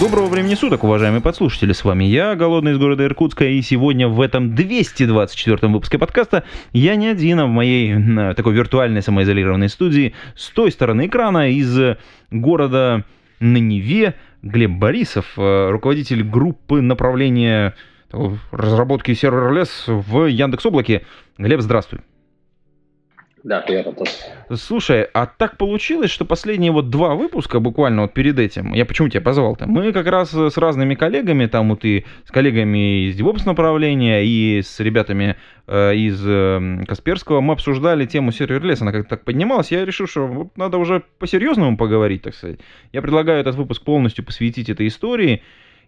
Доброго времени суток, уважаемые подслушатели, с вами я, Голодный из города Иркутска, и сегодня в этом 224-м выпуске подкаста я не один, а в моей такой виртуальной самоизолированной студии с той стороны экрана из города на Неве Глеб Борисов, э, руководитель группы направления э, разработки serverless в Яндекс.Облаке. Глеб, здравствуй. Да, привет, Антон. Слушай, а так получилось, что последние вот два выпуска, буквально вот перед этим, я почему тебя позвал-то? Мы как раз с разными коллегами, там вот и с коллегами из DevOps направления, и с ребятами э, из э, Касперского, мы обсуждали тему serverless, она как-то так поднималась, я решил, что вот надо уже по-серьезному поговорить, так сказать. Я предлагаю этот выпуск полностью посвятить этой истории,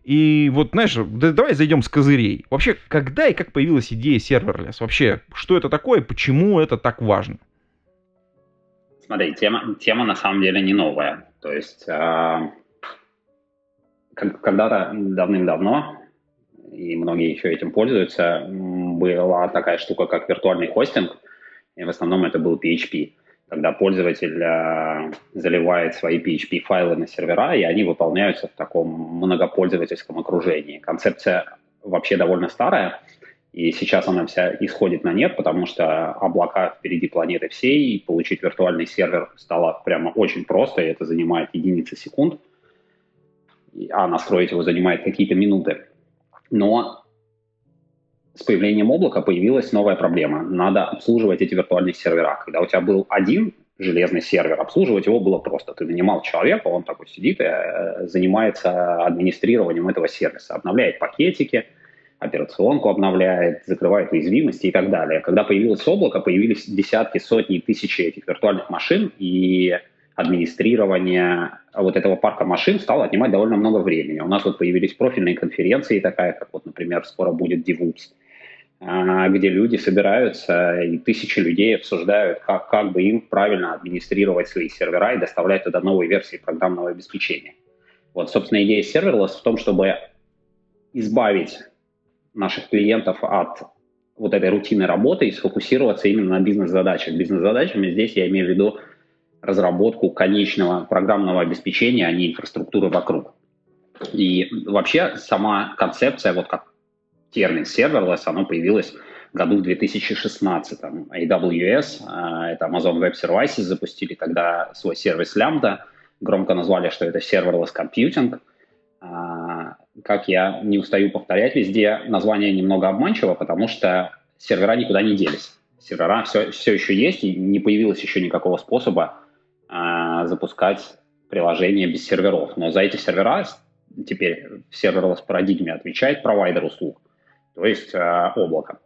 и вот, знаешь, да, давай зайдем с козырей. Вообще, когда и как появилась идея serverless? Вообще, что это такое, почему это так важно? Смотри, тема, тема на самом деле не новая. То есть, э, когда-то давным-давно, и многие еще этим пользуются, была такая штука, как виртуальный хостинг, и в основном это был PHP. Когда пользователь э, заливает свои PHP-файлы на сервера, и они выполняются в таком многопользовательском окружении. Концепция вообще довольно старая, и сейчас она вся исходит на нет, потому что облака впереди планеты всей, и получить виртуальный сервер стало прямо очень просто, и это занимает единицы секунд, а настроить его занимает какие-то минуты. Но с появлением облака появилась новая проблема. Надо обслуживать эти виртуальные сервера. Когда у тебя был один железный сервер, обслуживать его было просто. Ты нанимал человека, он такой сидит и э, занимается администрированием этого сервиса, обновляет пакетики, операционку обновляет, закрывает уязвимости и так далее. Когда появилось облако, появились десятки, сотни, тысячи этих виртуальных машин, и администрирование вот этого парка машин стало отнимать довольно много времени. У нас вот появились профильные конференции, такая как вот, например, скоро будет DevOps, где люди собираются и тысячи людей обсуждают, как, как бы им правильно администрировать свои сервера и доставлять туда новые версии программного обеспечения. Вот, собственно, идея серверлess в том, чтобы избавить наших клиентов от вот этой рутинной работы и сфокусироваться именно на бизнес-задачах. Бизнес-задачами здесь я имею в виду разработку конечного программного обеспечения, а не инфраструктуры вокруг. И вообще сама концепция, вот как термин serverless, оно появилось году в 2016. AWS, э, это Amazon Web Services, запустили тогда свой сервис Lambda, громко назвали, что это serverless computing. А, Как я не устаю повторять везде, название немного обманчиво, потому что сервера никуда не делись. Сервера все, все еще есть, и не появилось еще никакого способа а, запускать приложение без серверов. Но за эти сервера теперь в серверлess парадигме отвечает провайдер услуг, то есть а, облако.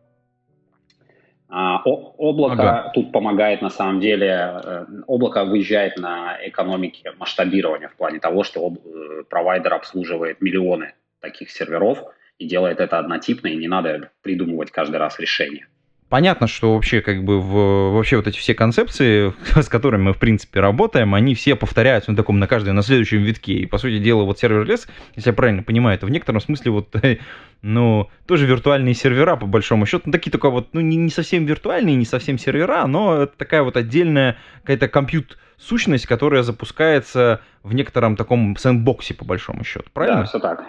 А, о- облако Ага. тут помогает на самом деле, э, облако выезжает на экономике масштабирования в плане того, что об- э, провайдер обслуживает миллионы таких серверов и делает это однотипно, и не надо придумывать каждый раз решение. Понятно, что вообще как бы в, вообще вот эти все концепции, с которыми мы в принципе работаем, они все повторяются на таком на каждом на следующем витке. И по сути дела вот сервер лес, если я правильно понимаю, это в некотором смысле вот ну тоже виртуальные сервера по большому счету, ну такие только вот ну не, не совсем виртуальные, не совсем сервера, но это такая вот отдельная какая-то компьют сущность, которая запускается в некотором таком сэндбоксе по большому счету, правильно? Да, все так.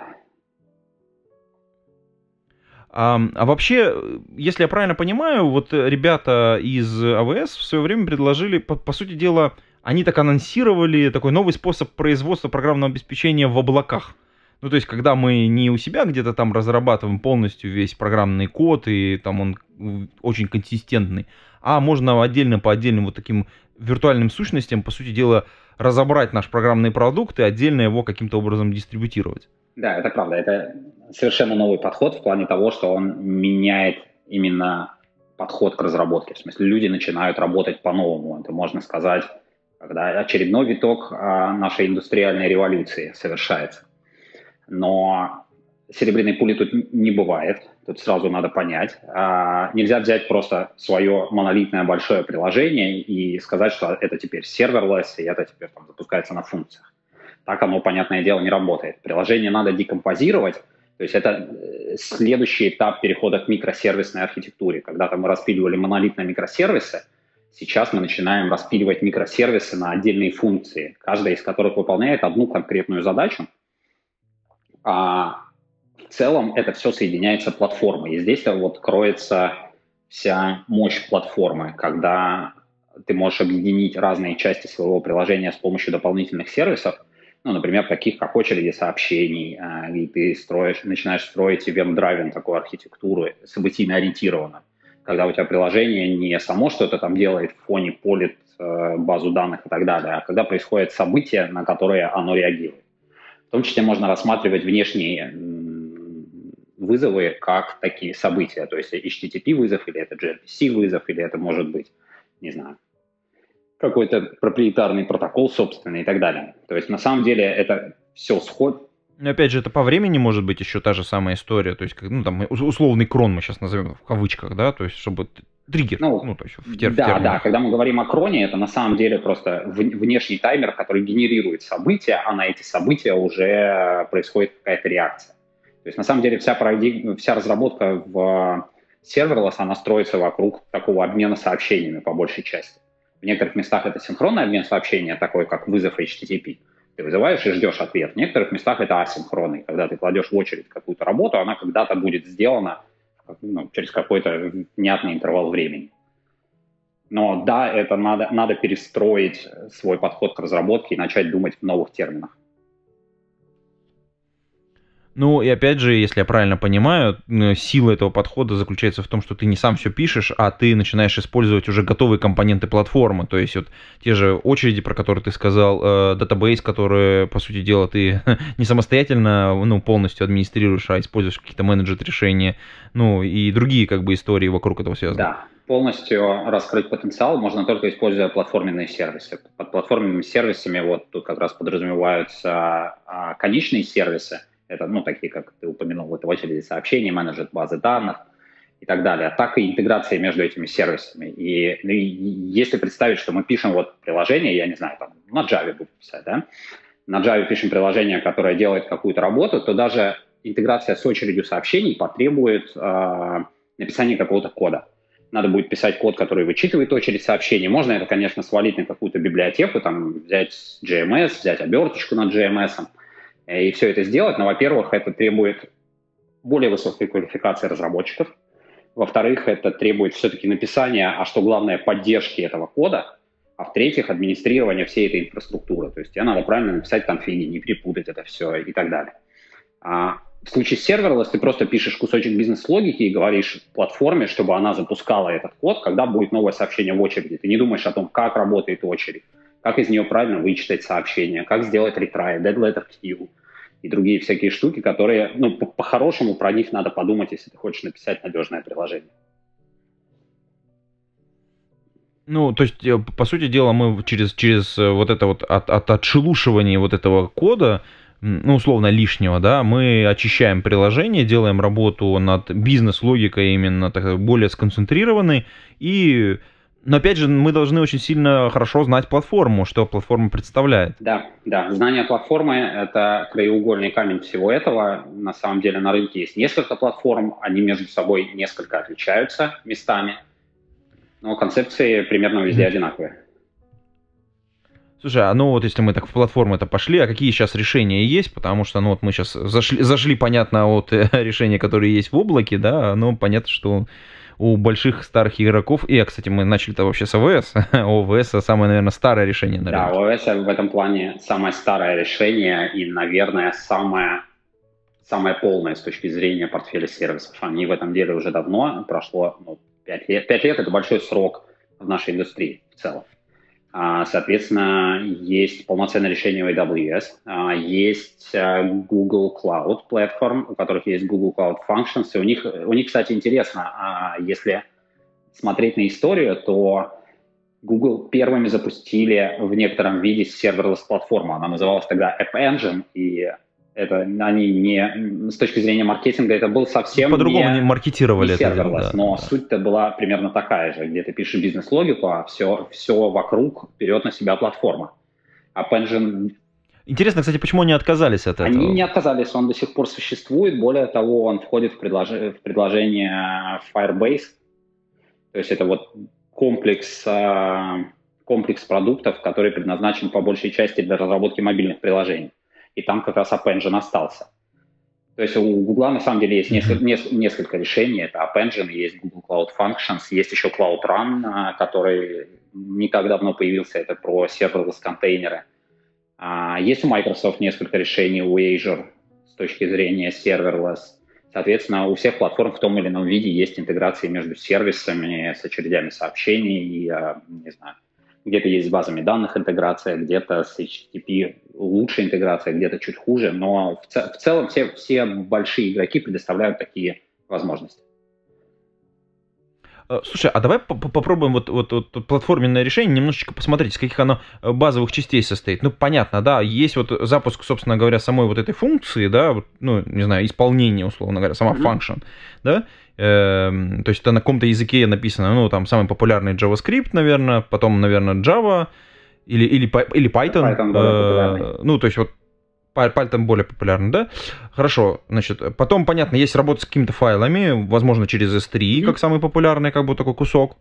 А, а вообще, если я правильно понимаю, вот ребята из АВС в свое время предложили, по, по сути дела, они так анонсировали такой новый способ производства программного обеспечения в облаках. Ну, то есть, когда мы не у себя где-то там разрабатываем полностью весь программный код, и там он очень консистентный, а можно отдельно по отдельным вот таким виртуальным сущностям, по сути дела, разобрать наш программный продукт и отдельно его каким-то образом дистрибутировать. Да, это правда. Это совершенно новый подход в плане того, что он меняет именно подход к разработке. В смысле, люди начинают работать по-новому. Это можно сказать, когда очередной виток а, нашей индустриальной революции совершается. Но серебряной пули тут не бывает, тут сразу надо понять. А, нельзя взять просто свое монолитное большое приложение и сказать, что это теперь серверлесс, и это теперь там, запускается на функциях. Так оно, понятное дело, не работает. Приложение надо декомпозировать, то есть это э, следующий этап перехода к микросервисной архитектуре. Когда-то мы распиливали монолитные микросервисы, сейчас мы начинаем распиливать микросервисы на отдельные функции, каждая из которых выполняет одну конкретную задачу. А целом это все соединяется платформой. И здесь вот кроется вся мощь платформы, когда ты можешь объединить разные части своего приложения с помощью дополнительных сервисов, ну, например, таких как очереди сообщений, а, и ты строишь, начинаешь строить event-драйвен такую архитектуру, событийно ориентированную, когда у тебя приложение не само что-то там делает в фоне, полит э, базу данных и так далее, а когда происходит событие, на которое оно реагирует. В том числе можно рассматривать внешние вызовы как такие события, то есть HTTP вызов, или это gRPC вызов, или это может быть, не знаю, какой-то проприетарный протокол собственный и так далее. То есть на самом деле это все сход. Но опять же, это по времени может быть еще та же самая история, то есть, ну, там, условный крон мы сейчас назовем в кавычках, да, то есть, чтобы триггер, ну, ну то есть, в тер- Да, в да, когда мы говорим о кроне, это на самом деле просто внешний таймер, который генерирует события, а на эти события уже происходит какая-то реакция. То есть, на самом деле, вся, парадиг... вся разработка в серверлесс, она строится вокруг такого обмена сообщениями по большей части. В некоторых местах это синхронный обмен сообщения, такой как вызов HTTP. Ты вызываешь и ждешь ответ. В некоторых местах это асинхронный, когда ты кладешь в очередь какую-то работу, она когда-то будет сделана ну, через какой-то внятный интервал времени. Но да, это надо, надо перестроить свой подход к разработке и начать думать в новых терминах. Ну и опять же, если я правильно понимаю, сила этого подхода заключается в том, что ты не сам все пишешь, а ты начинаешь использовать уже готовые компоненты платформы. То есть вот те же очереди, про которые ты сказал, э, датабейс, которые, по сути дела, ты не самостоятельно ну, полностью администрируешь, а используешь какие-то менеджер решения, ну и другие как бы истории вокруг этого связаны. Да, полностью раскрыть потенциал можно только используя платформенные сервисы. Под платформенными сервисами вот тут как раз подразумеваются а, конечные сервисы – это, ну, такие, как ты упомянул, это очереди сообщений, менеджер базы данных и так далее, так и интеграция между этими сервисами. И, ну, и если представить, что мы пишем вот приложение, я не знаю, там, на Java будем писать, да, на Java пишем приложение, которое делает какую-то работу, то даже интеграция с очередью сообщений потребует э, написания какого-то кода. Надо будет писать код, который вычитывает очередь сообщений. Можно это, конечно, свалить на какую-то библиотеку, там, взять GMS, взять оберточку над GMS, Э, и все это сделать. Но, во-первых, это требует более высокой квалификации разработчиков. Во-вторых, это требует все-таки написания, а что главное, поддержки этого кода. А в-третьих, администрирования всей этой инфраструктуры. То есть тебе надо правильно написать конфиги, не перепутать это все и так далее. А в случае с serverless ты просто пишешь кусочек бизнес-логики и говоришь платформе, чтобы она запускала этот код, когда будет новое сообщение в очереди. Ты не думаешь о том, как работает очередь как из нее правильно вычитать сообщение, как сделать ретрай, dead letter queue и другие всякие штуки, которые, ну, по-хорошему про них надо подумать, если ты хочешь написать надежное приложение. Ну, то есть, э, по сути дела, мы через, через э, вот это вот от, от отшелушивания вот этого кода, ну, условно, лишнего, да, мы очищаем приложение, делаем работу над бизнес-логикой именно так, более сконцентрированной и но опять же, мы должны очень сильно хорошо знать платформу, что платформа представляет. Да, да. Знание платформы – это краеугольный камень всего этого. На самом деле на рынке есть несколько платформ, они между собой несколько отличаются местами, но концепции примерно везде одинаковые. Слушай, а ну вот если мы так в платформу это пошли, а какие сейчас решения есть? Потому что, ну вот мы сейчас зашли, зашли понятно, от решения, которые есть в облаке, да, но понятно, что у больших старых игроков. И, кстати, мы начали-то вообще с ОВС. ОВС самое, наверное, старое решение. Наверное. Да, ОВС в этом плане самое старое решение и, наверное, самое самое полное с точки зрения портфеля сервисов. Они в этом деле уже давно, прошло ну, 5 лет. 5 лет – это большой срок в нашей индустрии в целом. А, соответственно, есть полноценное решение у AWS, а, есть а, Google Cloud Platform, у которых есть Google Cloud Functions. И у них, у них, кстати, интересно, если смотреть на историю, то Google первыми запустили в некотором виде серверлess платформу. Она называлась тогда App Engine, и Это они не с точки зрения маркетинга это был совсем по-другому не, не маркетировали не это дело, да. но суть-то была примерно такая же, где ты пишешь бизнес-логику, а все все вокруг берет на себя платформа. А Pension Интересно, кстати, почему они отказались от этого? Они не отказались, он до сих пор существует. Более того, он входит в, предлож... в предложение Firebase. То есть это вот комплекс, а, комплекс продуктов, который предназначен по большей части для разработки мобильных приложений. И там как раз App Engine остался. То есть у Google на самом деле есть несколько, несколько решений. Это App Engine, есть Google Cloud Functions, есть еще Cloud Run, а, который не так давно появился. Это про серверлess контейнеры. А, есть у Microsoft несколько решений, у Azure с точки зрения serverless. Соответственно, у всех платформ в том или ином виде есть интеграции между сервисами, с очередями сообщений, и, а, не знаю, где-то есть с базами данных интеграция, где-то с HTTP лучшая интеграция, где-то чуть хуже, но в, в целом все, все большие игроки предоставляют такие возможности. Э, слушай, а давай попробуем вот, вот, вот платформенное решение немножечко посмотреть, из каких оно э, базовых частей состоит. Ну, понятно, да, есть вот запуск, собственно говоря, самой вот этой функции, да, вот, ну, не знаю, исполнение, условно говоря, сама function, да, эм, то есть это на каком-то языке написано, ну, там, самый популярный JavaScript, наверное, потом, наверное, Java, или, или, или Python, Python э, ну, то есть вот Python более популярный, да? Хорошо, значит, потом, понятно, есть работа с какими-то файлами, возможно, через S3, mm-hmm. как самый популярный, как бы такой кусок.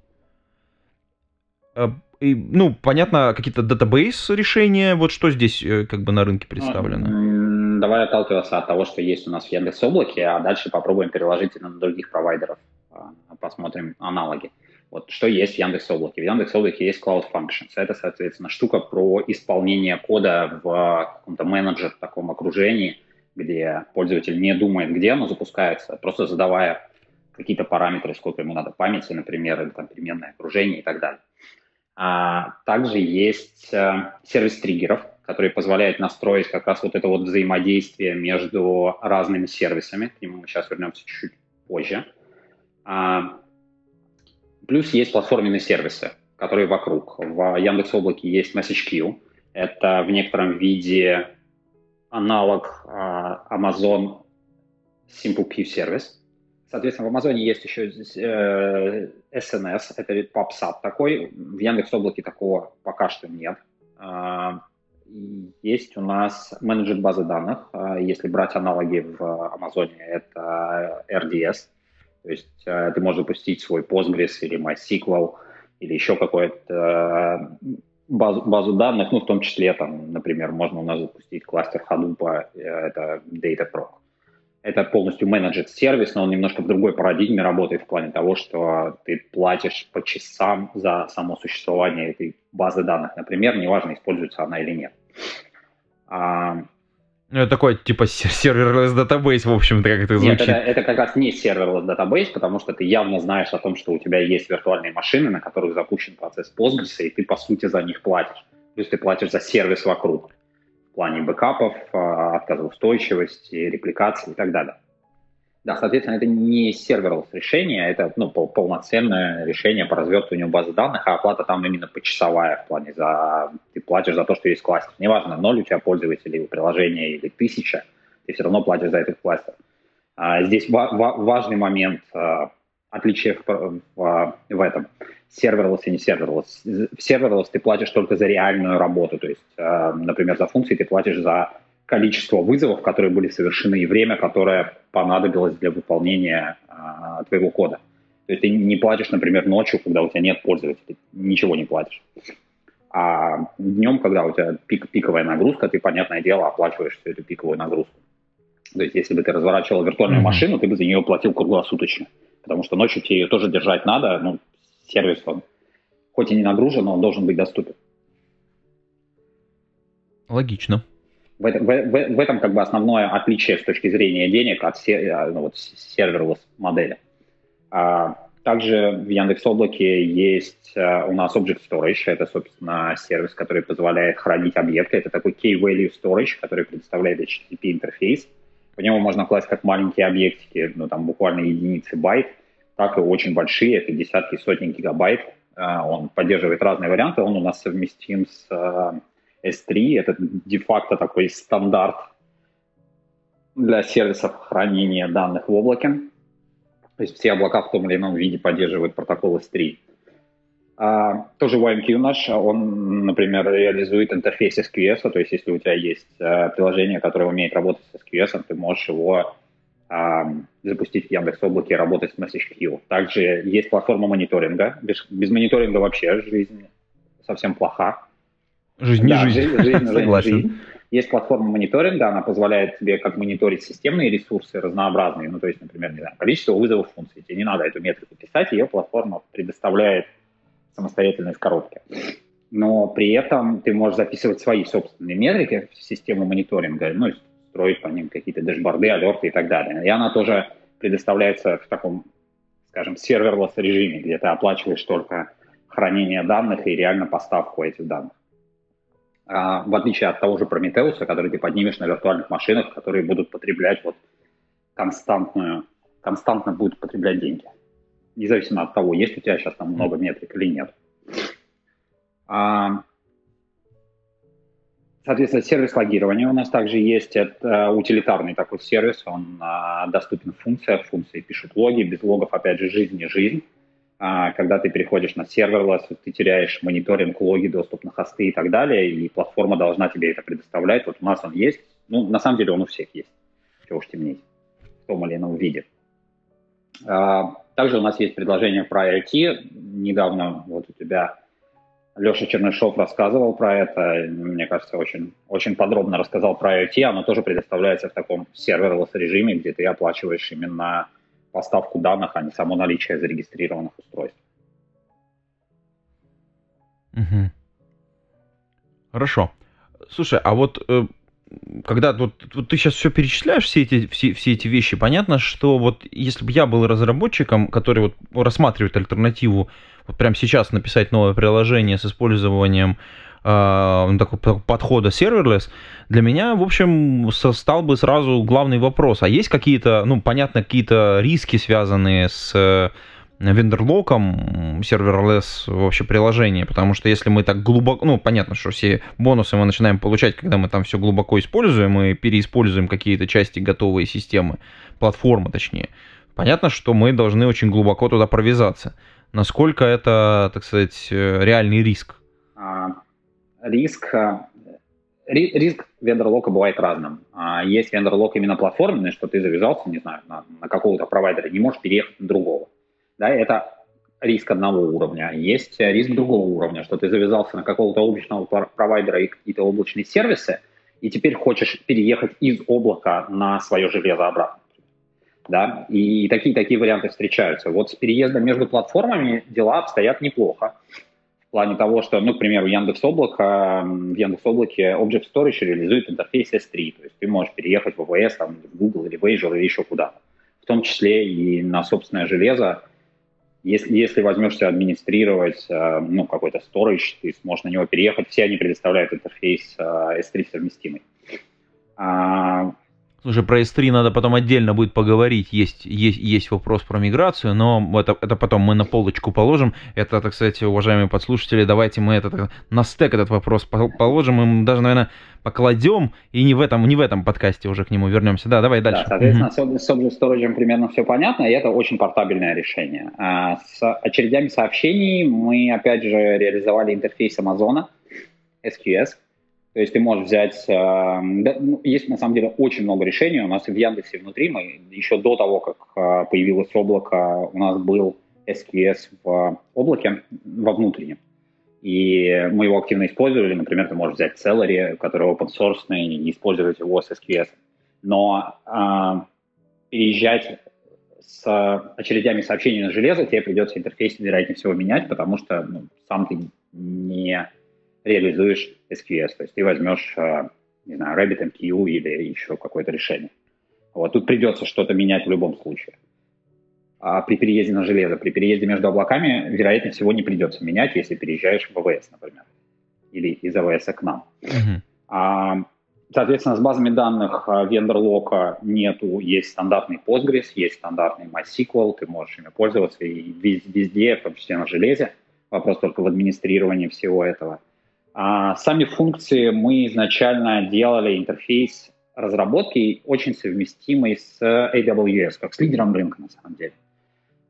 Э, и, ну, понятно, какие-то датабейс решения, вот что здесь э, как бы на рынке представлено? Давай отталкиваться от того, что есть у нас в Яндекс Облаке, а дальше попробуем переложить это на других провайдеров, а, посмотрим аналоги. Вот что есть в Яндекс Облаке? В Яндекс Облаке есть Cloud Functions. Это, соответственно, штука про исполнение кода в каком-то менеджер таком окружении, где пользователь не думает, где оно запускается, просто задавая какие-то параметры, сколько ему надо памяти, например, или там переменное окружение и так далее. А также есть э, сервис триггеров, который позволяет настроить как раз вот это вот взаимодействие между разными сервисами. К нему мы сейчас вернемся чуть-чуть позже. А, Плюс есть платформенные сервисы, которые вокруг. В Яндекс Облаке есть MessageQ. Это в некотором виде аналог uh, Amazon SimpleQ сервис. Соответственно, в Амазоне есть еще э, SNS, это PubSub такой. В Яндекс Облаке такого пока что нет. Э, есть у нас менеджер базы данных. Э, если брать аналоги в Амазоне, это RDS. То есть э, ты можешь запустить свой Postgres или MySQL или еще какую-то э, базу, базу данных, ну, в том числе, там, например, можно у нас запустить кластер Hadoop, э, это Dataproc. Это полностью менеджер сервис, но он немножко в другой парадигме работает в плане того, что ты платишь по часам за само существование этой базы данных, например, неважно, используется она или нет. А, такой, типа, серверлess database, в общем-то, как это звучит. Нет, это, это как раз не серверлess database, потому что ты явно знаешь о том, что у тебя есть виртуальные машины, на которых запущен процесс Postgres, и ты, по сути, за них платишь. То есть ты платишь за сервис вокруг в плане бэкапов, а, отказоустойчивости, репликации и так далее. Да, соответственно, это не серверлess решение, это ну, полноценное решение по развертыванию базы данных, а оплата там именно почасовая в плане за... Ты платишь за то, что есть кластер. Неважно, ноль у тебя пользователей у приложения или тысяча, ты все равно платишь за этот кластер. А, здесь ва- ва- важный момент а, отличия в, в, в этом. Серверлess и не серверлess. В серверлess ты платишь только за реальную работу, то есть, а, например, за функции ты платишь за количество вызовов, которые были совершены, и время, которое понадобилось для выполнения а, твоего кода. То есть ты не платишь, например, ночью, когда у тебя нет пользователей, ничего не платишь. А днем, когда у тебя пик, пиковая нагрузка, ты, понятное дело, оплачиваешь всю эту пиковую нагрузку. То есть если бы ты разворачивал виртуальную машину, ты бы за нее платил круглосуточно. Потому что ночью тебе ее тоже держать надо. Ну, сервис, он хоть и не нагружен, но он должен быть доступен. Логично. В, в, в, в этом как бы основное отличие с точки зрения денег от э, ну, вот, серверлess модели. А, также в Яндекс Облаке есть а, у нас Object Storage. Это, собственно, сервис, который позволяет хранить объекты. Это такой Key Value Storage, который предоставляет HTTP интерфейс. В него можно класть как маленькие объектики, ну там буквально единицы байт, так и очень большие, это десятки, сотни гигабайт. А, он поддерживает разные варианты. Он у нас совместим с S3, это де-факто такой стандарт для сервисов хранения данных в облаке. То есть все облака в том или ином виде поддерживают протокол S3. А, тоже YMQ наш, он, например, реализует интерфейс SQS, то есть если у тебя есть а, приложение, которое умеет работать с SQS, ты можешь его а, запустить в Яндекс Облаке и работать с MessageQ. Также есть платформа мониторинга. Без, без мониторинга вообще жизнь совсем плоха. Жизнь да, не жизнь. жизнь, жизнь, Согласен. жизнь. Есть платформа мониторинга, она позволяет тебе как мониторить системные ресурсы разнообразные, ну, то есть, например, не знаю, количество вызовов функций. Тебе не надо эту метрику писать, ее платформа предоставляет самостоятельно из коробки. Но при этом ты можешь записывать свои собственные метрики в систему мониторинга, ну, строить по ним какие-то дэшборды, алерты и так далее. И она тоже предоставляется в таком, скажем, серверлess режиме, где ты оплачиваешь только хранение данных и реально поставку этих данных. А, в отличие от того же Prometheus, который ты поднимешь на виртуальных машинах, которые будут потреблять вот константную, константно будут потреблять деньги независимо от того, есть у тебя сейчас там много метрик или нет. А, соответственно, сервис логирования у нас также есть. Это утилитарный такой сервис, он а, доступен в функциях, функции пишут логи, без логов, опять же, жизнь не жизнь. А, когда ты переходишь на сервер, ты теряешь мониторинг, логи, доступ на хосты и так далее, и платформа должна тебе это предоставлять. Вот у нас он есть, ну, на самом деле он у всех есть, чего уж темнеть, в том или ином виде. А, также у нас есть предложение про IoT. Недавно вот у тебя Леша Чернышов рассказывал про это. Мне кажется, очень, очень подробно рассказал про IoT. Оно тоже предоставляется в таком серверлess режиме, где ты оплачиваешь именно поставку данных, а не само наличие зарегистрированных устройств. Угу. Хорошо. Слушай, а вот э, когда вот, вот ты сейчас все перечисляешь, все эти, все, все эти вещи, понятно, что вот если бы я был разработчиком, который вот рассматривает альтернативу, вот прямо сейчас написать новое приложение с использованием э, такого подхода serverless, для меня, в общем, стал бы сразу главный вопрос. А есть какие-то, ну, понятно, какие-то риски, связанные с вендерлоком серверлесс вообще приложение, потому что если мы так глубоко, ну, понятно, что все бонусы мы начинаем получать, когда мы там все глубоко используем и переиспользуем какие-то части готовой системы, платформы точнее. Понятно, что мы должны очень глубоко туда провязаться. Насколько это, так сказать, реальный риск? Риск, а, риск вендерлока бывает разным. А, есть вендерлок именно платформенный, что ты завязался, не знаю, на, на какого-то провайдера, не можешь переехать на другого да, это риск одного уровня. Есть риск другого уровня, что ты завязался на какого-то облачного провайдера и какие-то облачные сервисы, и теперь хочешь переехать из облака на свое железо обратно. Да? И такие-такие варианты встречаются. Вот с переездом между платформами дела обстоят неплохо. Плане того, что, ну, к примеру, Яндекс Облако, в Яндекс Облаке Object Storage реализует интерфейс S3. То есть ты можешь переехать в AWS, там, в Google или в Azure или еще куда-то. В том числе и на собственное железо, если, если возьмешься администрировать э, ну, какой-то storage, ты сможешь на него переехать. Все они предоставляют интерфейс э, S3 совместимый. Слушай, про S3 надо потом отдельно будет поговорить. Есть, есть, есть вопрос про миграцию, но это, это потом мы на полочку положим. Это, так сказать, уважаемые подслушатели, давайте мы этот, на стек этот вопрос положим. И мы даже, наверное, покладем, и не в этом, не в этом подкасте уже к нему вернемся. Да, давай дальше. Да, соответственно, mm-hmm. с Object Storage примерно все понятно, и это очень портабельное решение. А с очередями сообщений мы, опять же, реализовали интерфейс Amazon, SQS, то есть ты можешь взять... Э, ну, есть на самом деле очень много решений. У нас и в Яндексе внутри, мы еще до того, как э, появилось облако, у нас был SQS в облаке, во внутреннем. И мы его активно использовали. Например, ты можешь взять Celery, который open source, и использовать его с SQS. Но э, переезжать с очередями сообщений на железо тебе придется интерфейс, вероятнее всего, менять, потому что ну, сам ты не реализуешь SQS. То есть ты возьмешь, э, не знаю, RabbitMQ или еще какое-то решение. Вот тут придется что-то менять в любом случае. А при переезде на железо, при переезде между облаками, вероятнее всего, не придется менять, если переезжаешь в АВС, например, или из АВС к нам. Uh-huh. А, соответственно, с базами данных вендор-лока нету, есть стандартный Postgres, есть стандартный MySQL, ты можешь ими пользоваться и везде, в том числе на железе. Вопрос только в администрировании всего этого. А сами функции мы изначально делали интерфейс разработки очень совместимый с AWS, как с лидером рынка на самом деле.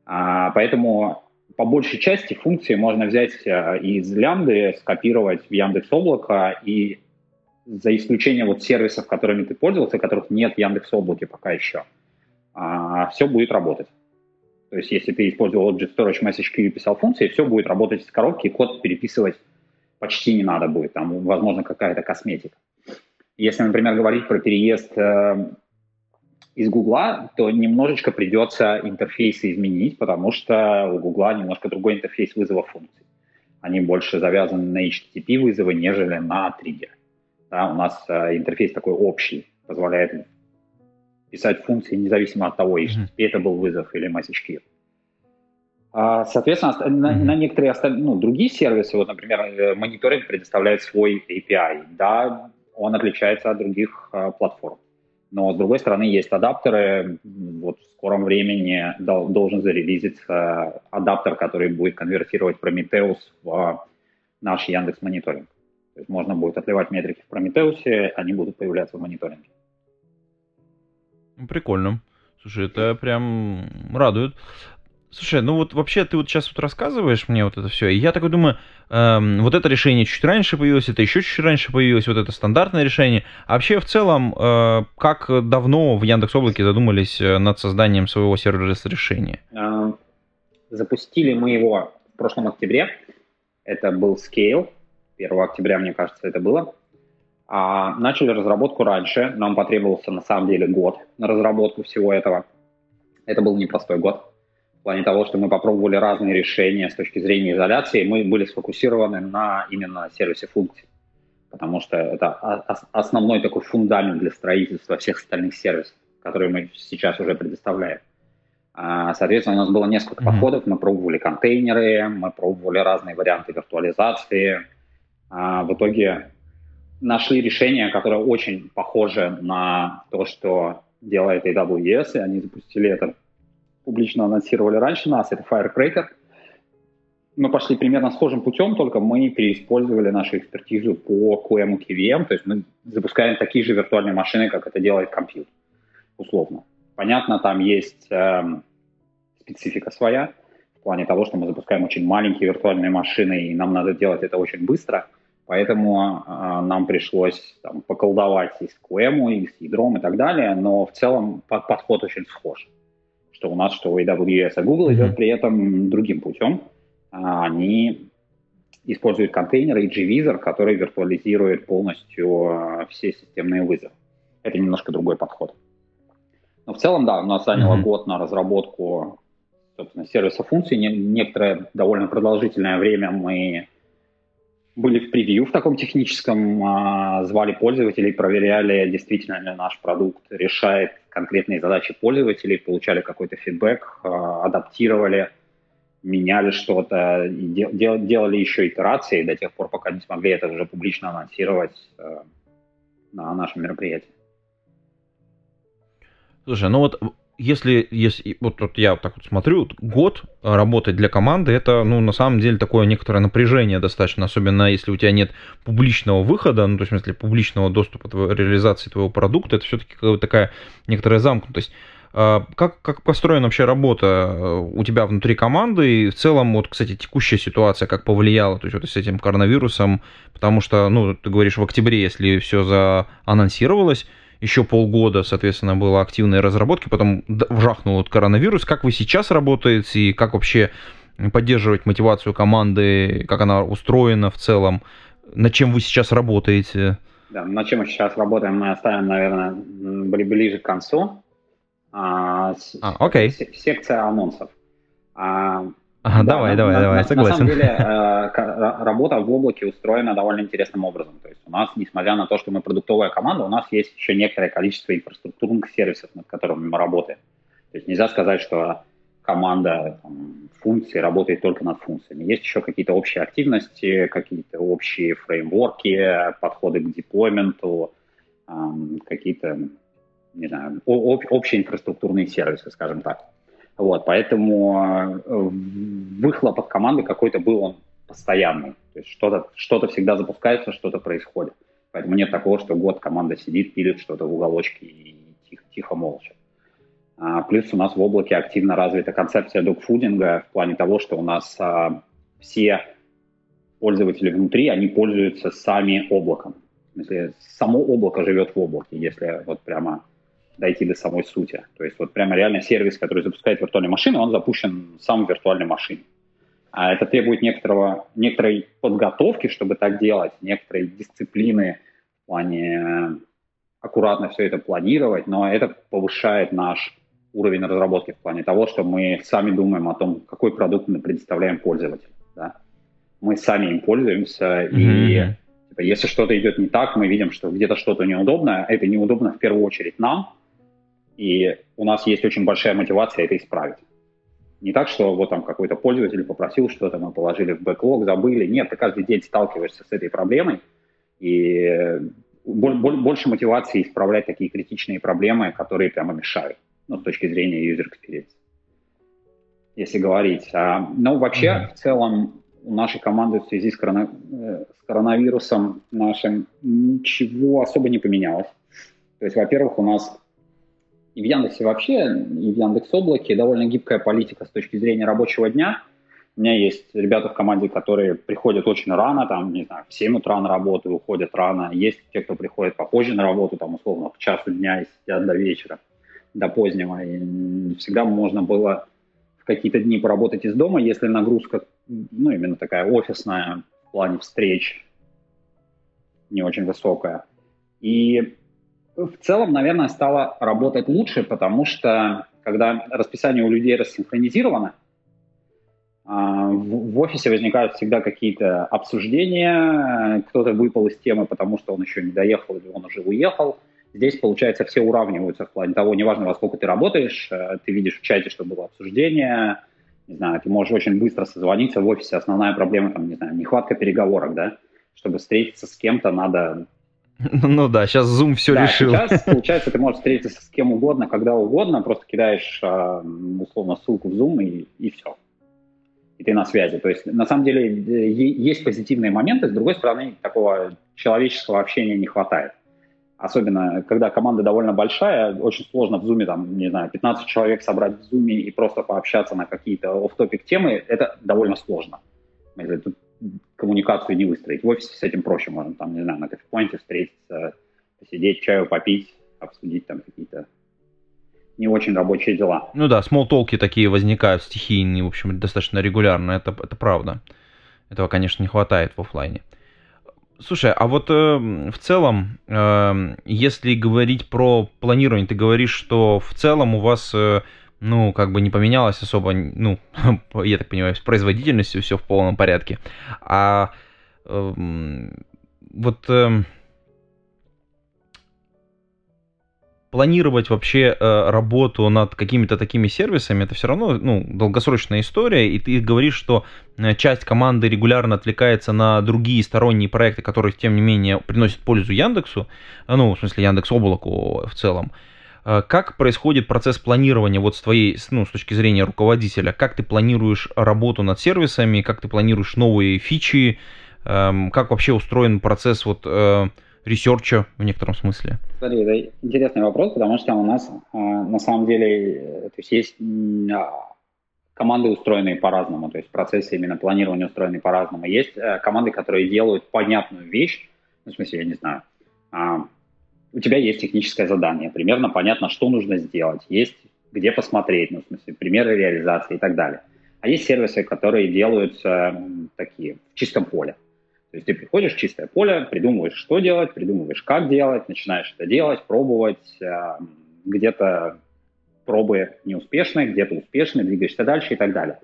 А, поэтому по большей части функции можно взять э, из лямбды, скопировать в Яндекс Облако и за исключением вот сервисов, которыми ты пользовался, которых нет в Яндекс Облаке пока еще, а, все будет работать. То есть если ты использовал Object Storage Message Queue и писал функции, все будет работать из коробки, код переписывать почти не надо будет. Там, возможно, какая-то косметика. Если, например, говорить про переезд э, из Гугла, то немножечко придется интерфейсы изменить, потому что у Гугла немножко другой интерфейс вызова функций. Они больше завязаны на HTTP вызовы, нежели на триггеры. Да, у нас э, интерфейс такой общий, позволяет писать функции независимо от того, HTTP mm-hmm. это был вызов или message queue. А, соответственно, на, на некоторые остальные, ну, другие сервисы, вот, например, э, мониторинг предоставляет свой API. Да, он отличается от других а, платформ. Но, с другой стороны, есть адаптеры. Вот в скором времени дол- должен зарелизиться адаптер, который будет конвертировать Prometheus в наш Яндекс Мониторинг. То есть можно будет отливать метрики в Prometheus, они будут появляться в мониторинге. Прикольно. Слушай, это прям радует. Слушай, ну вот вообще ты вот сейчас вот рассказываешь мне вот это все, и я такой думаю, эм, вот это решение чуть раньше появилось, это еще чуть раньше появилось, вот это стандартное решение. А вообще в целом, э, как давно в Яндекс Облаке задумались э, над созданием своего сервиса решения? Э, запустили мы его в прошлом октябре. Это был Scale. 1 октября, мне кажется, это было. А начали разработку раньше. Нам потребовался на самом деле год на разработку всего этого. Это был непростой год плане того, что мы попробовали разные решения с точки зрения изоляции, мы были сфокусированы на именно сервисе функций, потому что это основной такой фундамент для строительства всех остальных сервисов, которые мы сейчас уже предоставляем. А, соответственно, у нас было несколько mm-hmm. подходов. Мы пробовали контейнеры, мы пробовали разные варианты виртуализации. А, в итоге нашли решение, которое очень похоже на то, что делает AWS, и они запустили это публично анонсировали раньше нас, это Firecracker. Мы пошли примерно схожим путем, только мы переиспользовали нашу экспертизу по QM KVM, то есть мы запускаем такие же виртуальные машины, как это делает компьютер, условно. Понятно, там есть э, специфика своя, в плане того, что мы запускаем очень маленькие виртуальные машины, и нам надо делать это очень быстро, поэтому э, нам пришлось там, поколдовать и с QM, и с ядром и так далее, но в целом под, подход очень схож что у нас, что у AWS, а Google идет при этом другим путем. А, они используют контейнеры и GVisor, который виртуализирует полностью а, все системные вызовы. Это немножко другой подход. Но в целом, да, у нас заняло mm-hmm. год на разработку собственно, сервиса функций. Некоторое довольно продолжительное время мы были в превью в таком техническом, звали пользователей, проверяли, действительно ли наш продукт решает конкретные задачи пользователей, получали какой-то фидбэк, а, адаптировали, меняли что-то, делали еще итерации до тех пор, пока не смогли это уже публично анонсировать э, на нашем мероприятии. Слушай, ну вот если, если вот, вот я вот так вот смотрю, год работать для команды, это, ну, на самом деле такое некоторое напряжение достаточно, особенно если у тебя нет публичного выхода, ну, то есть, в смысле, публичного доступа к реализации твоего продукта, это все-таки такая некоторая замкнутость. А как, как построена вообще работа э, у тебя внутри команды? И в целом, вот, кстати, текущая ситуация как повлияла, то есть вот с этим коронавирусом, потому что, ну, ты говоришь, в октябре, если все заанонсировалось, еще полгода, соответственно, было активной разработки, потом вжахнул вот коронавирус. Как вы сейчас работаете и как вообще поддерживать мотивацию команды, как она устроена в целом, над чем вы сейчас работаете? Да, над чем мы сейчас работаем, мы оставим, наверное, ближе к концу. А, а, окей. Секция анонсов. А, Ага, да, давай, на, давай, на, давай, на, согласен. На самом деле э, работа в облаке устроена довольно интересным образом. То есть у нас, несмотря на то, что мы продуктовая команда, у нас есть еще некоторое количество инфраструктурных сервисов, над которыми мы работаем. То есть нельзя сказать, что команда там, функций работает только над функциями. Есть еще какие-то общие активности, какие-то общие фреймворки, подходы к деплойменту, эм, какие-то, не знаю, общие инфраструктурные сервисы, скажем так. Вот, поэтому э, выхлоп от команды какой-то был он постоянный. То есть что-то что всегда запускается, что-то происходит. Поэтому нет такого, что год команда сидит, пилит что-то в уголочке и тихо, тихо молча. А, плюс у нас в облаке активно развита концепция докфудинга в плане того, что у нас а, все пользователи внутри, они пользуются сами облаком. Смысле, само облако живет в облаке, если вот прямо дойти до самой сути. То есть вот прямо реально сервис, который запускает виртуальную машину, он запущен сам в виртуальной машине. А это требует некоторого, некоторой подготовки, чтобы так делать, некоторой дисциплины в плане э, аккуратно все это планировать, но это повышает наш уровень разработки в плане того, что мы сами думаем о том, какой продукт мы предоставляем пользователю. Да? Мы сами им пользуемся, mm-hmm. и типа, если что-то идет не так, мы видим, что где-то что-то неудобно, это неудобно в первую очередь нам, и у нас есть очень большая мотивация это исправить. Не так, что вот там какой-то пользователь попросил что-то, мы положили в бэклог, забыли. Нет, ты каждый день сталкиваешься с этой проблемой, и больше мотивации исправлять такие критичные проблемы, которые прямо мешают, ну, с точки зрения user experience. Если говорить. А, ну, вообще, mm-hmm. в целом, у нашей команды в связи с, корона, э, с коронавирусом нашим ничего особо не поменялось. То есть, во-первых, у нас и в Яндексе вообще, и в Яндекс Облаке довольно гибкая политика с точки зрения рабочего дня. У меня есть ребята в команде, которые приходят очень рано, там, не знаю, в 7 утра на работу, уходят рано. Есть те, кто приходит попозже на работу, там, условно, в часу дня и сидят до вечера, до позднего. И всегда можно было в какие-то дни поработать из дома, если нагрузка, ну, именно такая офисная в плане встреч не очень высокая. И в целом, наверное, стало работать лучше, потому что когда расписание у людей рассинхронизировано, а, в офисе возникают всегда какие-то обсуждения, кто-то выпал из темы, потому что он еще не доехал или он уже уехал. Здесь, получается, все уравниваются в плане того, неважно, во сколько ты работаешь, э, ты видишь в чате, что было обсуждение, не знаю, ты можешь очень быстро созвониться в офисе. Основная проблема, там, не знаю, нехватка переговорок, да, чтобы встретиться с кем-то, надо ну да, сейчас Zoom все да, решил. Сейчас, получается, ты можешь встретиться с кем угодно, когда угодно, просто кидаешь, а, условно, ссылку в Zoom и, и все. И ты на связи. То есть, на самом деле, есть позитивные моменты, с другой стороны, такого человеческого общения не хватает. Особенно, когда команда довольно большая, очень сложно в Zoom, там, не знаю, 15 человек собрать в Zoom и просто пообщаться на какие-то оф-топик темы, это довольно сложно. Тут коммуникацию не выстроить. В офисе с этим проще можно, там, не знаю, на кофе-поинте встретиться, посидеть, чаю попить, обсудить там какие-то не очень рабочие дела. Ну да, смолтолки такие возникают стихийные, в общем, достаточно регулярно, это, это правда. Этого, конечно, не хватает в офлайне. Слушай, а вот э, в целом, э, если говорить про планирование, ты говоришь, что в целом у вас э, ну, как бы не поменялось особо, ну, я так понимаю, с производительностью все в полном порядке. А э, вот э, планировать вообще э, работу над какими-то такими сервисами, это все равно, ну, долгосрочная история, и ты говоришь, что э, часть команды регулярно отвлекается на другие сторонние проекты, которые, тем не менее, приносят пользу Яндексу, ну, в смысле, Яндекс Облаку в целом. Э, как происходит процесс планирования вот с твоей, ну, с точки зрения руководителя? Как ты планируешь работу над сервисами? Как ты планируешь новые фичи? Эм, как вообще устроен процесс вот э, research а в некотором смысле? Смотри, это интересный вопрос, потому что у нас э, на самом деле то есть, есть а, команды устроенные по-разному, то есть процессы именно планирования устроены по-разному. Есть команды, которые делают понятную вещь, ну, в смысле, я не знаю, а, у тебя есть техническое задание, примерно понятно, что нужно сделать, есть где посмотреть, ну, в смысле, примеры реализации и так далее. А есть сервисы, которые делаются такие, в чистом поле. То есть ты приходишь в чистое поле, придумываешь, что делать, придумываешь, как делать, начинаешь это делать, пробовать, э, где-то пробы неуспешные, где-то успешные, двигаешься дальше и так далее.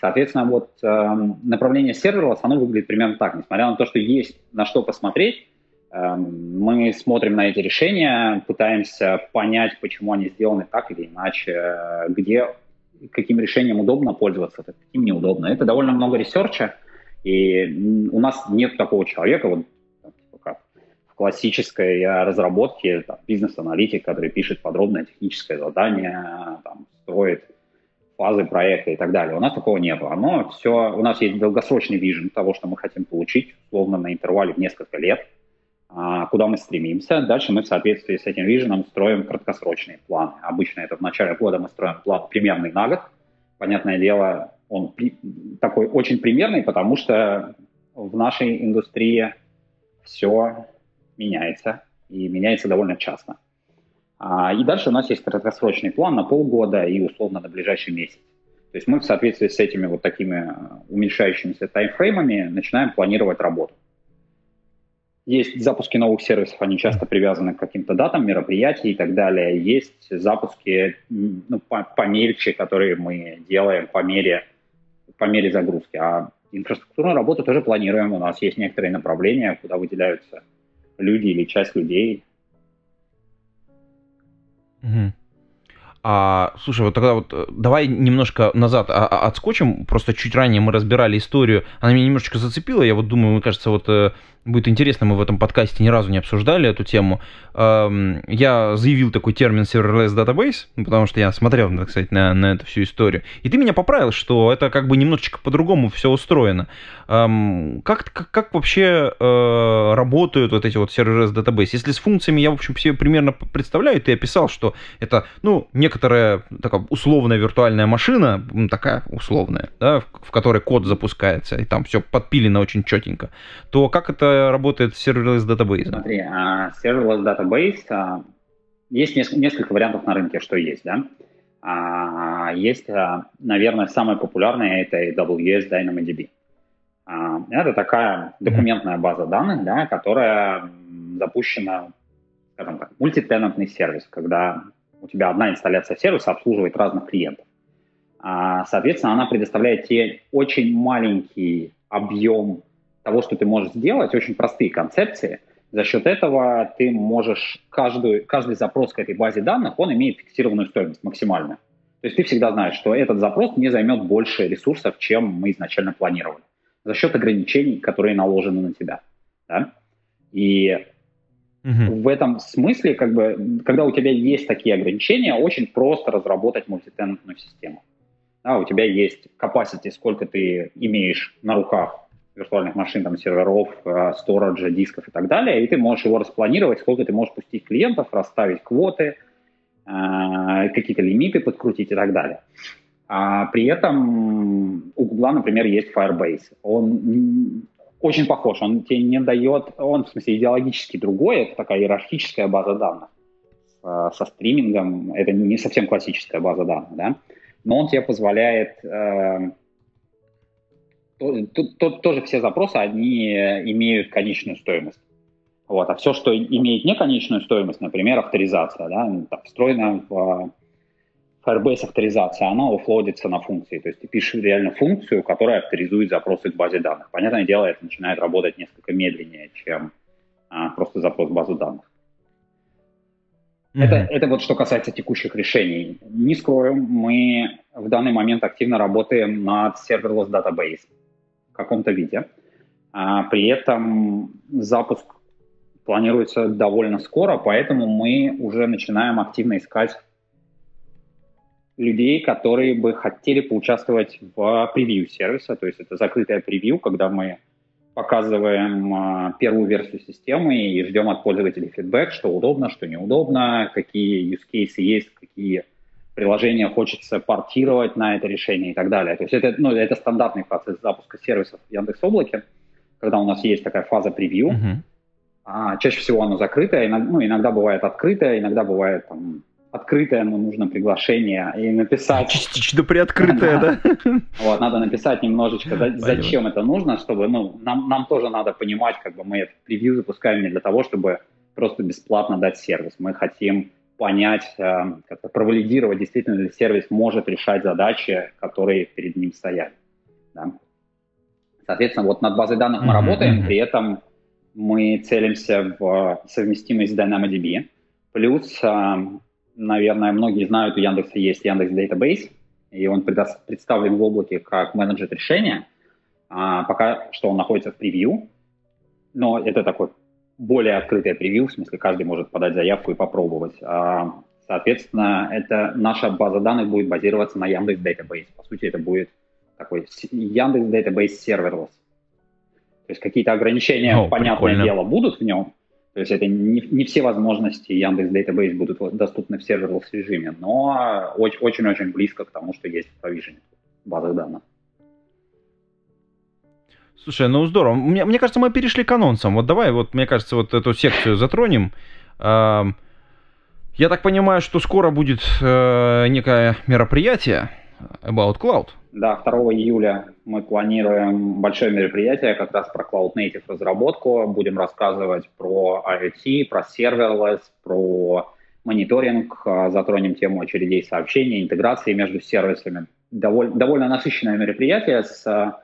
Соответственно, вот э, направление serverless, оно выглядит примерно так. Несмотря на то, что есть на что посмотреть, Эм, мы смотрим на эти решения, пытаемся понять, почему они сделаны так или иначе, где, каким решением удобно пользоваться, каким неудобно. Это довольно много research а, и у нас нет такого человека, вот типа как в классической разработке, бизнес-аналитик, который пишет подробное техническое задание, там, строит фазы проекта и так далее. У нас такого нет. Оно все, у нас есть долгосрочный вижен того, что мы хотим получить, условно на интервале в несколько лет – куда мы стремимся. Дальше мы в соответствии с этим виженом строим краткосрочные планы. Обычно это в начале года мы строим план примерный на год. Понятное дело, он такой очень примерный, потому что в нашей индустрии все меняется, и меняется довольно часто. А, и дальше у нас есть краткосрочный план на полгода и условно на ближайший месяц. То есть мы в соответствии с этими вот такими уменьшающимися таймфреймами начинаем планировать работу. Есть запуски новых сервисов, они часто привязаны к каким-то датам, мероприятий и так далее. Есть запуски ну, помельче, которые мы делаем по мере, по мере загрузки. А инфраструктурную работу тоже планируем. У нас есть некоторые направления, куда выделяются люди или часть людей. Угу. А, слушай, вот тогда вот э, давай немножко назад а, а, отскочим. Просто чуть ранее мы разбирали историю. Она меня немножечко зацепила. Я вот думаю, мне кажется, вот э, будет интересно, мы в этом подкасте ни разу не обсуждали эту тему. Я заявил такой термин serverless database, ну, потому что я смотрел, кстати, на, на эту всю историю. И ты меня поправил, что это как бы немножечко по-другому все устроено. Как, как, как вообще э, работают вот эти вот serverless database? Если с функциями я, в общем, себе примерно представляю, ты описал, что это, ну, некоторая такая условная виртуальная машина, такая условная, да, в которой код запускается, и там все подпилено очень четенько, то как это работает serverless database? Смотри, uh, serverless database, uh, есть несколько, вариантов на рынке, что есть, да. Uh, есть, наверное, самое популярное, это AWS DynamoDB. Это такая документная база данных, да, которая запущена, скажем так, мультитенантный сервис, когда у тебя одна инсталляция сервиса обслуживает разных клиентов. Соответственно, она предоставляет тебе очень маленький объем того, что ты можешь сделать, очень простые концепции. За счет этого ты можешь каждую, каждый запрос к этой базе данных, он имеет фиксированную стоимость максимальную. То есть ты всегда знаешь, что этот запрос не займет больше ресурсов, чем мы изначально планировали. За счет ограничений, которые наложены на тебя. Да? И угу. в этом смысле, как бы, когда у тебя есть такие ограничения, очень просто разработать мультитенантную систему. Да, у тебя есть capacity, сколько ты имеешь на руках виртуальных машин, там, серверов, сториджа, дисков и так далее, и ты можешь его распланировать, сколько ты можешь пустить клиентов, расставить квоты, э, какие-то лимиты подкрутить и так далее. А при этом у Google, например, есть Firebase. Он очень похож, он тебе не дает, он, в смысле, идеологически другой, это такая иерархическая база данных со стримингом, это не совсем классическая база данных, да, но он тебе позволяет э, тут, тут тоже все запросы, они имеют конечную стоимость. Вот. А все, что имеет неконечную стоимость, например, авторизация, да, ну, там, встроена в Firebase авторизация, она офлодится на функции. То есть ты пишешь реально функцию, которая авторизует запросы к базе данных. Понятное дело, это начинает работать несколько медленнее, чем а, просто запрос в базу данных. Mm-hmm. Это, это вот что касается текущих решений. Не скрою, мы в данный момент активно работаем над serverless database каком-то виде. А при этом запуск планируется довольно скоро, поэтому мы уже начинаем активно искать людей, которые бы хотели поучаствовать в превью сервиса. То есть это закрытое превью, когда мы показываем а, первую версию системы и ждем от пользователей фидбэк, что удобно, что неудобно, какие use cases есть, какие приложение хочется портировать на это решение и так далее. То есть это, ну, это стандартный процесс запуска сервисов в Яндекс Облаке, когда у нас есть такая фаза превью. Uh-huh. А, чаще всего оно закрытое, иногда, ну, иногда бывает открытое, иногда бывает там, открытое, но нужно приглашение и написать... Частично приоткрытое, да? Вот, надо написать немножечко, зачем это нужно, чтобы, ну, нам, нам тоже надо понимать, как бы мы это превью запускаем не для того, чтобы просто бесплатно дать сервис. Мы хотим понять, э, как-то провалидировать, действительно ли сервис может решать задачи, которые перед ним стоят. Да? Соответственно, вот над базой данных мы работаем, при этом мы целимся в совместимость с DynamoDB. Плюс, э, наверное, многие знают, у Яндекса есть Яндекс Database, и он представлен в облаке как менеджер решения. А пока что он находится в превью, но это такой более открытое превью, в смысле каждый может подать заявку и попробовать. А, соответственно, это наша база данных будет базироваться на Яндекс Database. По сути, это будет такой Яндекс Database Serverless. То есть какие-то ограничения, О, понятное прикольно. дело, будут в нем, То есть это не, не все возможности Яндекс Database будут доступны в серверлess режиме, но очень-очень близко к тому, что есть в провижене базах данных. Слушай, ну здорово. Мне, мне кажется, мы перешли к анонсам. Вот давай, вот, мне кажется, вот эту секцию затронем. Я так понимаю, что скоро будет э, некое мероприятие About Cloud. Да, 2 июля мы планируем большое мероприятие как раз про Cloud Native разработку. Будем рассказывать про IoT, про serverless, про мониторинг, а, затронем тему очередей сообщений, интеграции между сервисами. Довольно, довольно насыщенное мероприятие с а,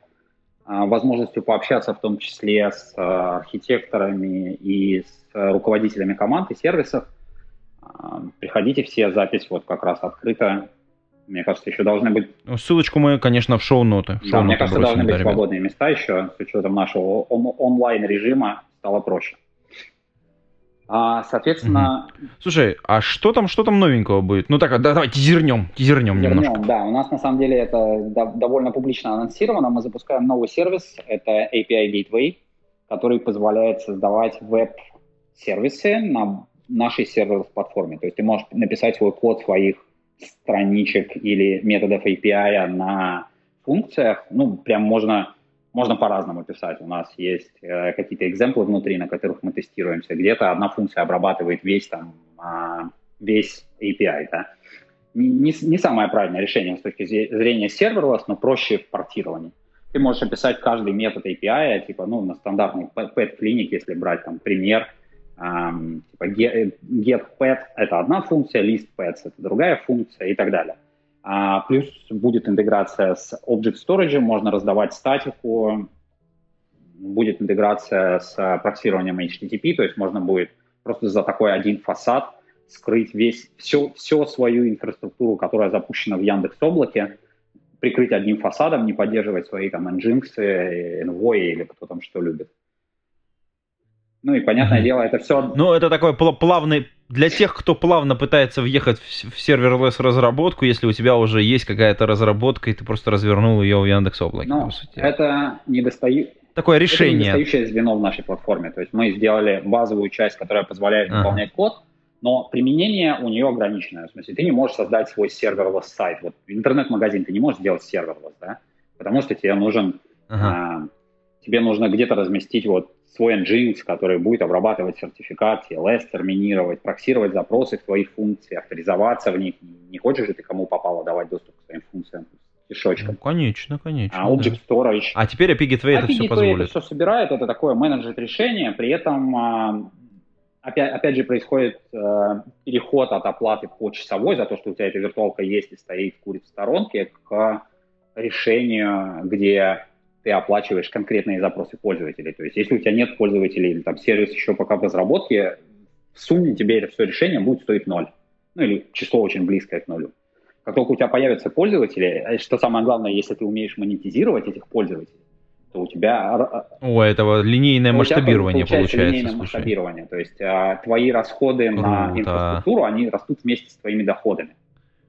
возможностью пообщаться в том числе с а, архитекторами и с руководителями команд и сервисов. Приходите все, запись вот как раз открыта мне кажется, еще должны быть... Ну, ссылочку мы, конечно, в шоу-ноты. Шоу да, мне кажется, должны быть ребят. свободные места еще. С учетом нашего он- онлайн-режима стало проще. А, соответственно... Угу. Слушай, а что там, что там новенького будет? Ну так, да, давай тизернем, тизернем, немножко. Да, у нас на самом деле это довольно публично анонсировано. Мы запускаем новый сервис, это API Gateway, который позволяет создавать веб-сервисы на нашей сервер-платформе. То есть ты можешь написать свой код своих страничек или методов API на функциях, ну, прям можно, можно по-разному писать. У нас есть э, какие-то экземплы внутри, на которых мы тестируемся. Где-то одна функция обрабатывает весь, там, э, весь API, да. Не, не, самое правильное решение с точки зрения серверлess, но проще в портировании. Ты можешь описать каждый метод API, типа, ну, на стандартный pet клиник, если брать там пример – типа getPet — это одна функция, listPets — это другая функция и так далее. А, плюс будет интеграция с Object Storage, можно раздавать статику, будет интеграция с проксированием HTTP, то есть можно будет просто за такой один фасад скрыть весь, все, всю свою инфраструктуру, которая запущена в Яндекс Облаке, прикрыть одним фасадом, не поддерживать свои там Nginx, Envoy или кто там что любит. Ну и, понятное дело, это все... Ну, это такой плавный... Для тех, кто плавно пытается въехать в серверлess разработку, если у тебя уже есть какая-то разработка, и ты просто развернул ее в Яндекс Облаке, ну, это недостаю... Такое решение. Это недостающее звено в нашей платформе. То есть мы сделали базовую часть, которая позволяет ага. выполнять код, но применение у нее ограниченное. В смысле, ты не можешь создать свой серверлess сайт. Вот интернет-магазин ты не можешь сделать серверлess, да? Потому что тебе нужен... Ага. Тебе нужно где-то разместить вот свой Nginx, который будет обрабатывать сертификат, TLS терминировать, проксировать запросы в твои функции, авторизоваться в них. Не хочешь же ты кому попало давать доступ к своим функциям кишочком? Ну, конечно, конечно. А Object да. Storage... А теперь API Gateway а это все позволит. это все собирает, это такое менеджер решение, при этом а, опять, опять же происходит э, переход от оплаты по часовой за то, что у тебя эта виртуалка есть и стоит, курит в сторонке, к решению, где ты оплачиваешь конкретные запросы пользователей. То есть если у тебя нет пользователей или там сервис еще пока в разработке, в сумме тебе это все решение будет стоить ноль. Ну или число очень близкое к нулю. Как только у тебя появятся пользователи, а что самое главное, если ты умеешь монетизировать этих пользователей, то у тебя... О, этого линейное масштабирование получается. линейное слушай. масштабирование. То есть а, твои расходы Круто. на инфраструктуру, они растут вместе с твоими доходами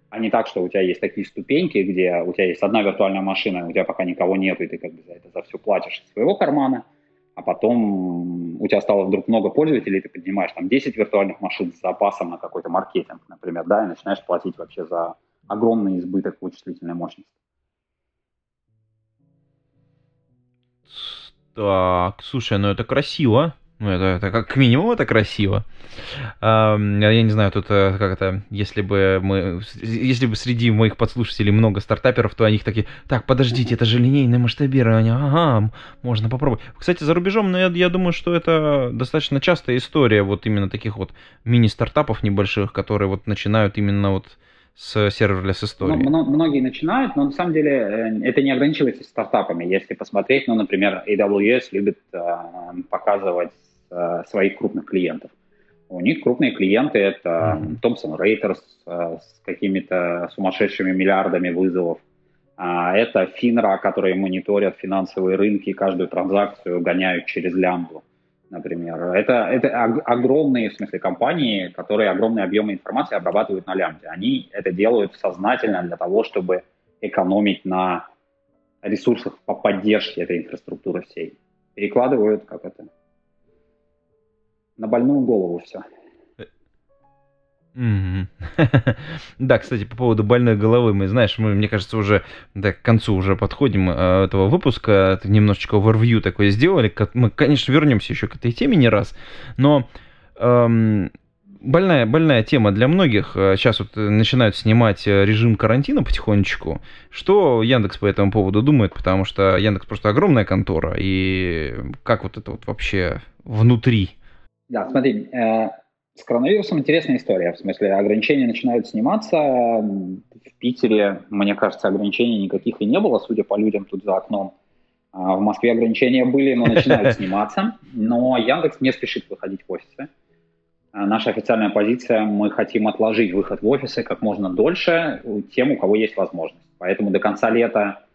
а не так, что у тебя есть такие ступеньки, где у тебя есть одна виртуальная машина, у тебя пока никого нету, и ты как бы за это за все платишь из своего кармана, а потом у тебя стало вдруг много пользователей, ты поднимаешь там 10 виртуальных машин с запасом на какой-то маркетинг, например, да, и начинаешь платить вообще за огромный избыток вычислительной мощности. Так, слушай, ну это красиво. Ну, это, это как минимум это красиво. Я не знаю, тут э, как это, если бы мы, если бы среди моих подслушателей много стартаперов, то они такие, так, подождите, это же линейное масштабирование, ага, можно попробовать. Кстати, за рубежом, но ну, я, я думаю, что это достаточно частая история вот именно таких вот мини-стартапов небольших, которые вот начинают именно вот с serverless истории? Ну, многие начинают, но на самом деле э, это не ограничивается стартапами. Если посмотреть, ну, например, AWS любит э, показывать э, своих крупных клиентов. У них крупные клиенты это Thomson Reuters э, с какими-то сумасшедшими миллиардами вызовов. А это Финра, которые мониторят финансовые рынки, каждую транзакцию гоняют через лямбду, например. Это, это огромные, в смысле, компании, которые огромные объемы информации обрабатывают на лямбде. Они это делают сознательно для того, чтобы экономить на ресурсах по поддержке этой инфраструктуры всей. Перекладывают, как это, На больную голову все. Да, кстати, по поводу больной головы, мы, знаешь, мы, мне кажется, уже да, к концу уже подходим э, этого выпуска, немножечко овервью такое сделали. Мы, конечно, вернемся еще к этой теме не раз, но эм, больная, больная тема для многих. Сейчас вот начинают снимать режим карантина потихонечку. Что Яндекс по этому поводу думает? Потому что Яндекс просто огромная контора. И как вот это вот вообще внутри? Да, смотри, э, с коронавирусом интересная история. В смысле, ограничения начинают сниматься. В Питере, мне кажется, ограничений никаких и не было, судя по людям тут за окном. А в Москве ограничения были, но начинают сниматься. Но Яндекс не спешит выходить в офисы. А наша официальная позиция, мы хотим отложить выход в офисы как можно дольше тем, у кого есть возможность. Поэтому до конца лета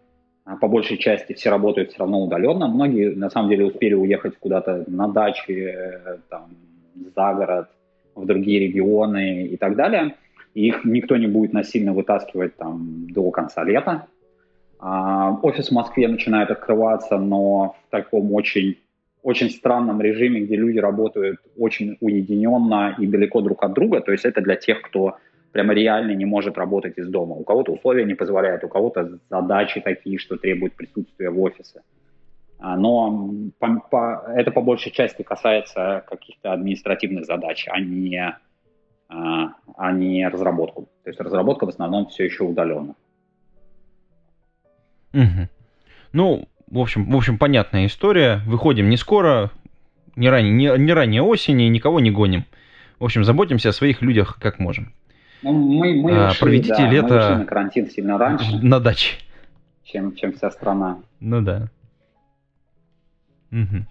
по большей части все работают все равно удаленно. Многие, на самом деле, успели уехать куда-то на дачи, э, там, за город, в другие регионы и так далее. И их никто не будет насильно вытаскивать там до конца лета. А, офис в Москве начинает открываться, но в таком очень, очень странном режиме, где люди работают очень уединенно и далеко друг от друга. То есть это для тех, кто прямо реально не может работать из дома. У кого-то условия не позволяют, у кого-то задачи такие, что требуют присутствия в офисе. А, но по, по, это по большей части касается каких-то административных задач, а не, а, а не разработку. То есть разработка в основном все еще удаленно. Угу. Ну, в общем, в общем, понятная история. Выходим не скоро, не ранее, не, не ранее осени, никого не гоним. В общем, заботимся о своих людях как можем. Ну, мы, мы а, ушли, проведите да, лето мы ушли на карантин сильно раньше. На даче. Чем, чем вся страна. Ну да. Угу.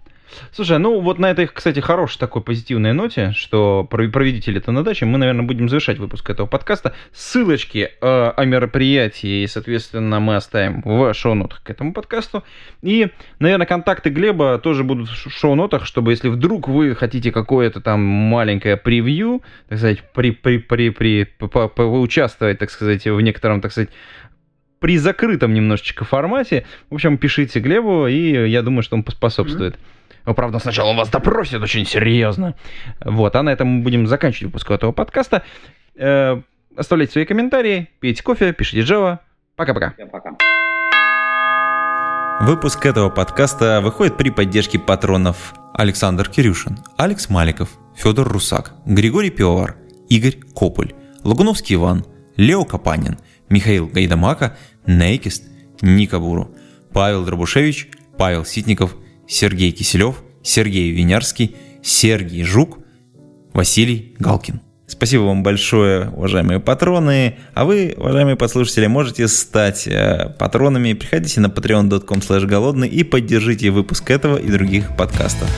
Слушай, ну вот на этой, кстати, хорошей такой позитивной ноте, что проведите лето на даче, мы, наверное, будем завершать выпуск этого подкаста. Ссылочки э, о мероприятии, соответственно, мы оставим в шоу-нотах к этому подкасту. И, наверное, контакты Глеба тоже будут в шоу-нотах, чтобы если вдруг вы хотите какое-то там маленькое превью, так сказать, при, при, при, при, по, по, участвовать, так сказать, в некотором, так сказать, при закрытом немножечко формате. В общем, пишите Глебу, и я думаю, что он поспособствует. Mm-hmm. Ну, правда, сначала он вас допросит очень серьезно. Вот, а на этом мы будем заканчивать выпуск этого подкаста. Э, оставляйте свои комментарии, пейте кофе, пишите Java. Пока-пока. Пока. Выпуск этого подкаста выходит при поддержке патронов Александр Кирюшин, Алекс Маликов, Федор Русак, Григорий Пивовар, Игорь Кополь, Лагуновский Иван, Лео Капанин, Михаил Гайдамака, Нейкист, Никабуру, Павел Дробушевич, Павел Ситников, Сергей Киселев, Сергей Винярский, Сергей Жук, Василий Галкин. Спасибо вам большое, уважаемые патроны. А вы, уважаемые подслушатели, можете стать э, патронами. Приходите на patreon.com голодный и поддержите выпуск этого и других подкастов.